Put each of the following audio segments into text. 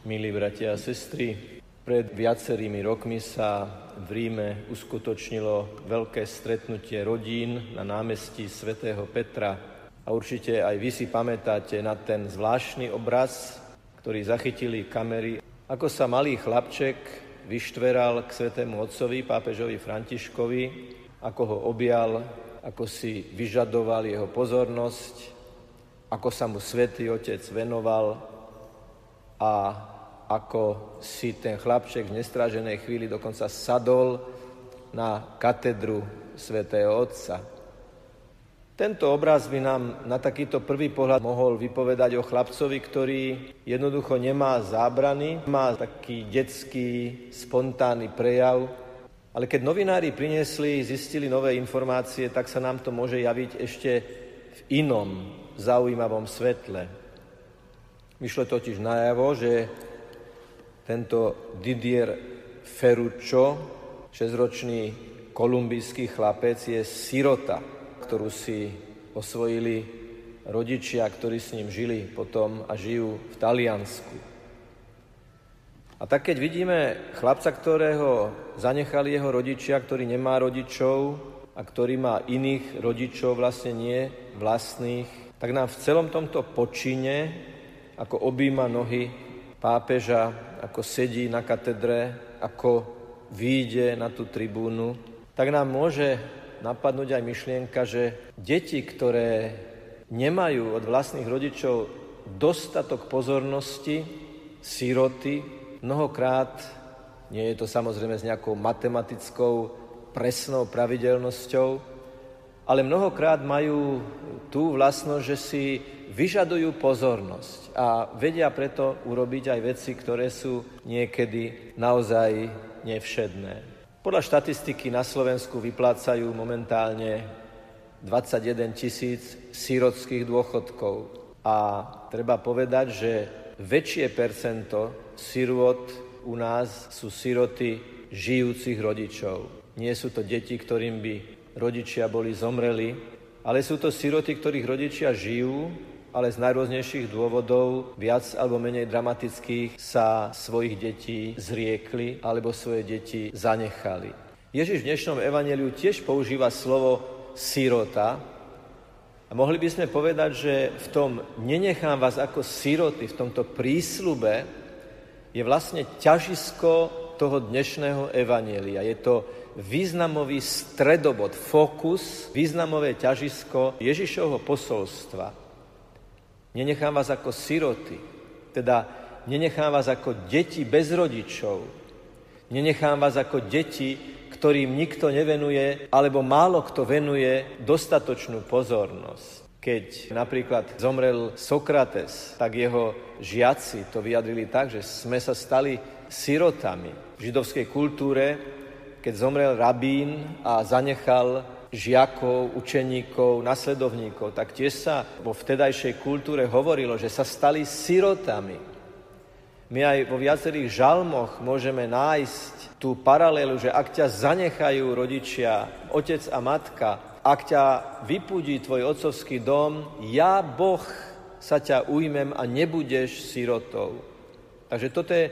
Milí bratia a sestry, pred viacerými rokmi sa v Ríme uskutočnilo veľké stretnutie rodín na námestí svätého Petra. A určite aj vy si pamätáte na ten zvláštny obraz, ktorý zachytili kamery, ako sa malý chlapček vyštveral k svetému otcovi, pápežovi Františkovi, ako ho objal, ako si vyžadoval jeho pozornosť, ako sa mu svätý otec venoval a ako si ten chlapček v nestraženej chvíli dokonca sadol na katedru svätého Otca. Tento obraz by nám na takýto prvý pohľad mohol vypovedať o chlapcovi, ktorý jednoducho nemá zábrany, má taký detský, spontánny prejav, ale keď novinári priniesli, zistili nové informácie, tak sa nám to môže javiť ešte v inom zaujímavom svetle. Vyšlo totiž najavo, že tento Didier Ferruccio, šesťročný kolumbijský chlapec, je sirota, ktorú si osvojili rodičia, ktorí s ním žili potom a žijú v Taliansku. A tak keď vidíme chlapca, ktorého zanechali jeho rodičia, ktorý nemá rodičov a ktorý má iných rodičov, vlastne nie vlastných, tak nám v celom tomto počine ako objíma nohy pápeža, ako sedí na katedre, ako výjde na tú tribúnu, tak nám môže napadnúť aj myšlienka, že deti, ktoré nemajú od vlastných rodičov dostatok pozornosti, síroty, mnohokrát, nie je to samozrejme s nejakou matematickou presnou pravidelnosťou, ale mnohokrát majú tú vlastnosť, že si vyžadujú pozornosť a vedia preto urobiť aj veci, ktoré sú niekedy naozaj nevšedné. Podľa štatistiky na Slovensku vyplácajú momentálne 21 tisíc sírodských dôchodkov a treba povedať, že väčšie percento sirot u nás sú siroty žijúcich rodičov. Nie sú to deti, ktorým by rodičia boli zomreli, ale sú to siroty, ktorých rodičia žijú ale z najrôznejších dôvodov, viac alebo menej dramatických, sa svojich detí zriekli alebo svoje deti zanechali. Ježiš v dnešnom evaneliu tiež používa slovo sirota a mohli by sme povedať, že v tom nenechám vás ako siroty, v tomto prísľube je vlastne ťažisko toho dnešného evanielia. Je to významový stredobod, fokus, významové ťažisko Ježišovho posolstva. Nenechám vás ako siroty, teda nenechám vás ako deti bez rodičov. Nenechám vás ako deti, ktorým nikto nevenuje, alebo málo kto venuje dostatočnú pozornosť. Keď napríklad zomrel Sokrates, tak jeho žiaci to vyjadrili tak, že sme sa stali sirotami. V židovskej kultúre, keď zomrel rabín a zanechal žiakov, učeníkov, nasledovníkov, tak tiež sa vo vtedajšej kultúre hovorilo, že sa stali sirotami. My aj vo viacerých žalmoch môžeme nájsť tú paralelu, že ak ťa zanechajú rodičia, otec a matka, ak ťa vypudí tvoj otcovský dom, ja, Boh, sa ťa ujmem a nebudeš sirotou. Takže toto je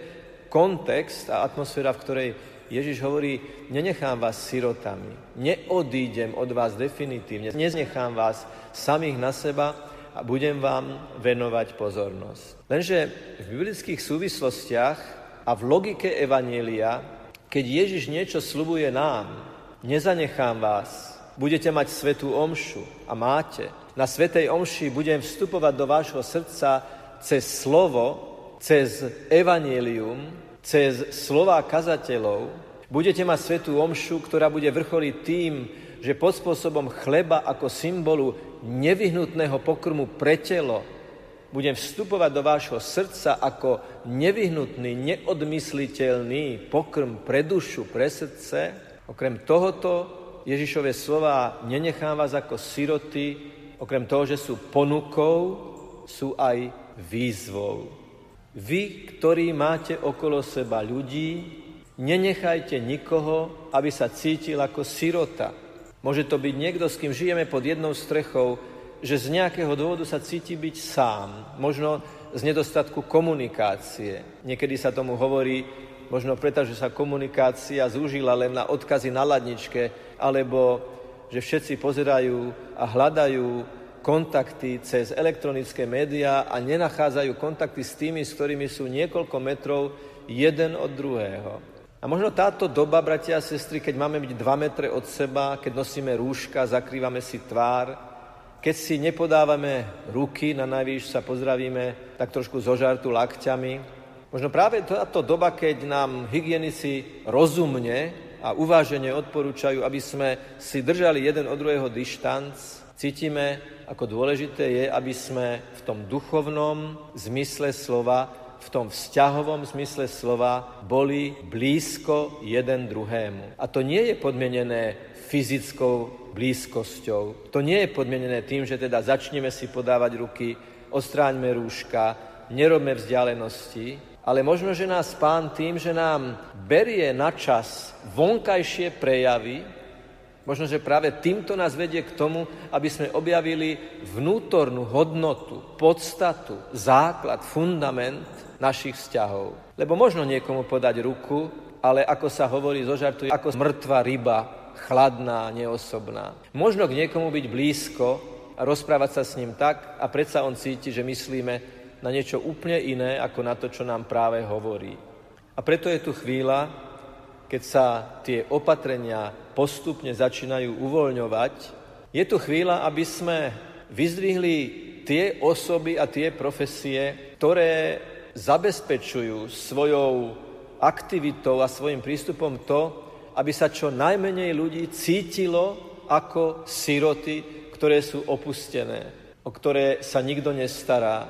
kontext a atmosféra, v ktorej Ježiš hovorí, nenechám vás sirotami, neodídem od vás definitívne, neznechám vás samých na seba a budem vám venovať pozornosť. Lenže v biblických súvislostiach a v logike Evanielia, keď Ježiš niečo slubuje nám, nezanechám vás, budete mať svetú omšu a máte. Na svetej omši budem vstupovať do vášho srdca cez slovo, cez evanielium, cez slová kazateľov budete mať svetú omšu, ktorá bude vrcholiť tým, že pod spôsobom chleba ako symbolu nevyhnutného pokrmu pre telo budem vstupovať do vášho srdca ako nevyhnutný, neodmysliteľný pokrm pre dušu, pre srdce. Okrem tohoto Ježišové slova nenechám vás ako siroty, okrem toho, že sú ponukou, sú aj výzvou. Vy, ktorí máte okolo seba ľudí, nenechajte nikoho, aby sa cítil ako sirota. Môže to byť niekto, s kým žijeme pod jednou strechou, že z nejakého dôvodu sa cíti byť sám. Možno z nedostatku komunikácie. Niekedy sa tomu hovorí, možno preto, že sa komunikácia zúžila len na odkazy na ladničke, alebo že všetci pozerajú a hľadajú kontakty cez elektronické médiá a nenachádzajú kontakty s tými, s ktorými sú niekoľko metrov jeden od druhého. A možno táto doba, bratia a sestry, keď máme byť dva metre od seba, keď nosíme rúška, zakrývame si tvár, keď si nepodávame ruky, na najvýš sa pozdravíme tak trošku zo žartu lakťami. Možno práve táto doba, keď nám hygienici rozumne a uvážene odporúčajú, aby sme si držali jeden od druhého dištanc, cítime, ako dôležité je, aby sme v tom duchovnom zmysle slova, v tom vzťahovom zmysle slova boli blízko jeden druhému. A to nie je podmienené fyzickou blízkosťou. To nie je podmienené tým, že teda začneme si podávať ruky, ostráňme rúška, nerobme vzdialenosti, ale možno, že nás pán tým, že nám berie na čas vonkajšie prejavy, Možno, že práve týmto nás vedie k tomu, aby sme objavili vnútornú hodnotu, podstatu, základ, fundament našich vzťahov. Lebo možno niekomu podať ruku, ale ako sa hovorí zo žartu, ako mŕtva ryba, chladná, neosobná. Možno k niekomu byť blízko a rozprávať sa s ním tak a predsa on cíti, že myslíme na niečo úplne iné, ako na to, čo nám práve hovorí. A preto je tu chvíľa, keď sa tie opatrenia postupne začínajú uvoľňovať, je tu chvíľa, aby sme vyzdvihli tie osoby a tie profesie, ktoré zabezpečujú svojou aktivitou a svojim prístupom to, aby sa čo najmenej ľudí cítilo ako siroty, ktoré sú opustené, o ktoré sa nikto nestará,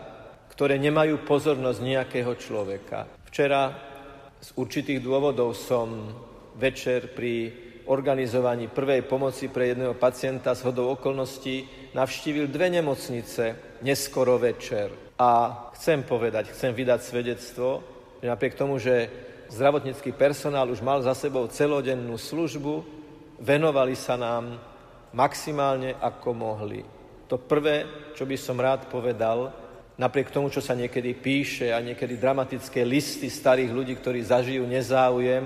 ktoré nemajú pozornosť nejakého človeka. Včera z určitých dôvodov som večer pri organizovaní prvej pomoci pre jedného pacienta z hodou okolností navštívil dve nemocnice neskoro večer. A chcem povedať, chcem vydať svedectvo, že napriek tomu, že zdravotnícky personál už mal za sebou celodennú službu, venovali sa nám maximálne ako mohli. To prvé, čo by som rád povedal, napriek tomu, čo sa niekedy píše a niekedy dramatické listy starých ľudí, ktorí zažijú nezáujem,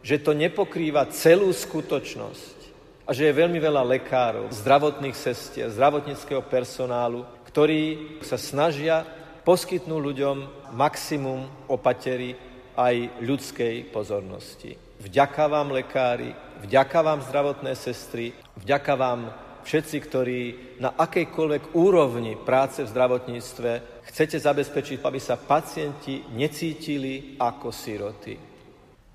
že to nepokrýva celú skutočnosť a že je veľmi veľa lekárov, zdravotných sestier, zdravotníckého personálu, ktorí sa snažia poskytnúť ľuďom maximum opatery aj ľudskej pozornosti. Vďaka vám lekári, vďaka vám zdravotné sestry, vďaka vám všetci, ktorí na akejkoľvek úrovni práce v zdravotníctve chcete zabezpečiť, aby sa pacienti necítili ako siroty.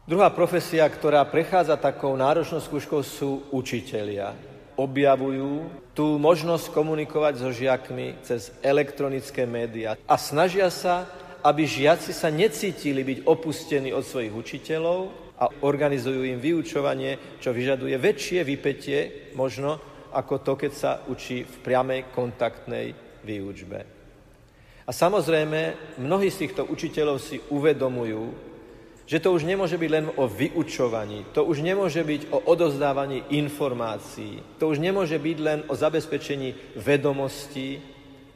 Druhá profesia, ktorá prechádza takou náročnou skúškou, sú učitelia. Objavujú tú možnosť komunikovať so žiakmi cez elektronické médiá a snažia sa, aby žiaci sa necítili byť opustení od svojich učiteľov a organizujú im vyučovanie, čo vyžaduje väčšie vypetie možno ako to, keď sa učí v priamej kontaktnej výučbe. A samozrejme, mnohí z týchto učiteľov si uvedomujú, že to už nemôže byť len o vyučovaní, to už nemôže byť o odozdávaní informácií, to už nemôže byť len o zabezpečení vedomostí,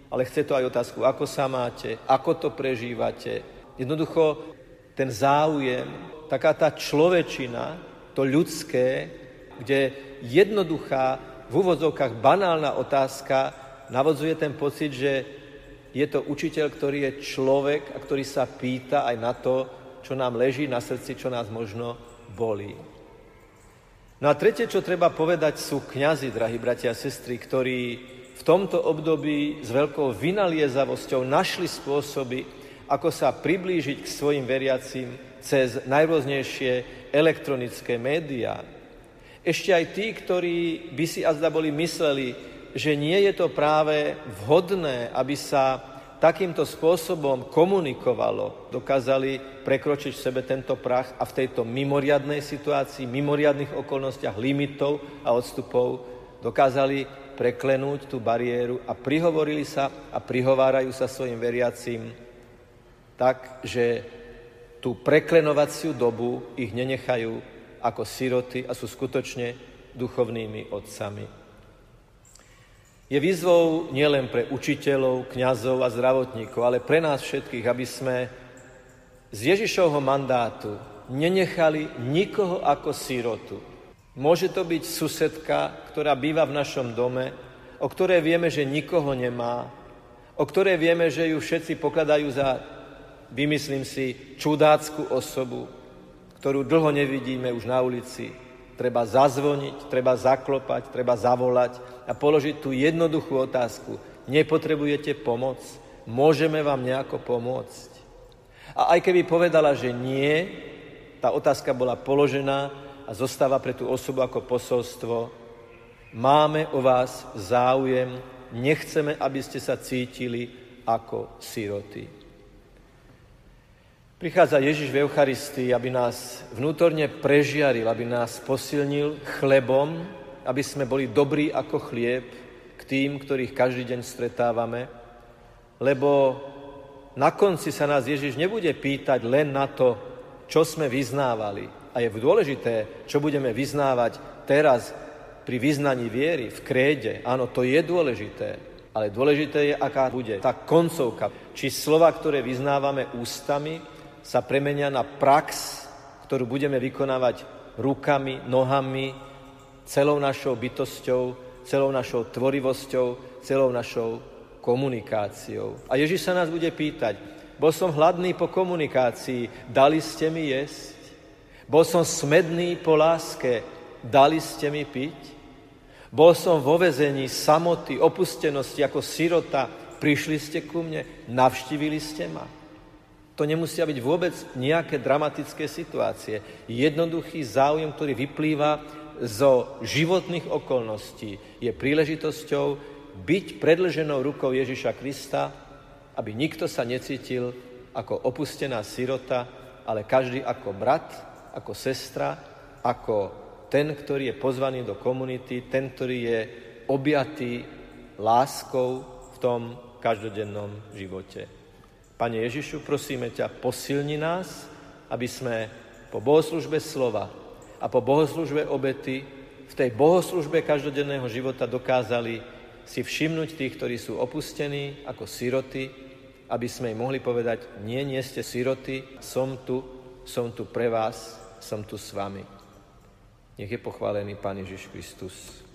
ale chce to aj otázku, ako sa máte, ako to prežívate. Jednoducho ten záujem, taká tá človečina, to ľudské, kde jednoduchá v úvodzovkách banálna otázka navodzuje ten pocit, že je to učiteľ, ktorý je človek a ktorý sa pýta aj na to, čo nám leží na srdci, čo nás možno bolí. No a tretie, čo treba povedať, sú kňazi, drahí bratia a sestry, ktorí v tomto období s veľkou vynaliezavosťou našli spôsoby, ako sa priblížiť k svojim veriacim cez najrôznejšie elektronické médiá, ešte aj tí, ktorí by si azda boli mysleli, že nie je to práve vhodné, aby sa takýmto spôsobom komunikovalo, dokázali prekročiť v sebe tento prach a v tejto mimoriadnej situácii, mimoriadných okolnostiach, limitov a odstupov dokázali preklenúť tú bariéru a prihovorili sa a prihovárajú sa svojim veriacim tak, že tú preklenovaciu dobu ich nenechajú ako siroty a sú skutočne duchovnými otcami. je výzvou nielen pre učiteľov, kňazov a zdravotníkov, ale pre nás všetkých, aby sme z Ježišovho mandátu nenechali nikoho ako sírotu. Môže to byť susedka, ktorá býva v našom dome, o ktorej vieme, že nikoho nemá, o ktorej vieme, že ju všetci pokladajú za, vymyslím si, čudácku osobu, ktorú dlho nevidíme už na ulici. Treba zazvoniť, treba zaklopať, treba zavolať a položiť tú jednoduchú otázku. Nepotrebujete pomoc? Môžeme vám nejako pomôcť? A aj keby povedala, že nie, tá otázka bola položená a zostáva pre tú osobu ako posolstvo. Máme o vás záujem, nechceme, aby ste sa cítili ako siroty. Prichádza Ježiš v Eucharistii, aby nás vnútorne prežiaril, aby nás posilnil chlebom, aby sme boli dobrí ako chlieb k tým, ktorých každý deň stretávame, lebo na konci sa nás Ježiš nebude pýtať len na to, čo sme vyznávali. A je dôležité, čo budeme vyznávať teraz pri vyznaní viery, v kréde. Áno, to je dôležité. Ale dôležité je, aká bude tá koncovka. Či slova, ktoré vyznávame ústami, sa premenia na prax, ktorú budeme vykonávať rukami, nohami, celou našou bytosťou, celou našou tvorivosťou, celou našou komunikáciou. A Ježiš sa nás bude pýtať, bol som hladný po komunikácii, dali ste mi jesť? Bol som smedný po láske, dali ste mi piť? Bol som vo vezení samoty, opustenosti ako sirota, prišli ste ku mne, navštívili ste ma? To nemusia byť vôbec nejaké dramatické situácie. Jednoduchý záujem, ktorý vyplýva zo životných okolností, je príležitosťou byť predlženou rukou Ježiša Krista, aby nikto sa necítil ako opustená sirota, ale každý ako brat, ako sestra, ako ten, ktorý je pozvaný do komunity, ten, ktorý je objatý láskou v tom každodennom živote. Pane Ježišu, prosíme ťa, posilni nás, aby sme po bohoslužbe slova a po bohoslužbe obety v tej bohoslužbe každodenného života dokázali si všimnúť tých, ktorí sú opustení ako siroty, aby sme im mohli povedať, nie, nie ste siroty, som tu, som tu pre vás, som tu s vami. Nech je pochválený Pán Ježiš Kristus.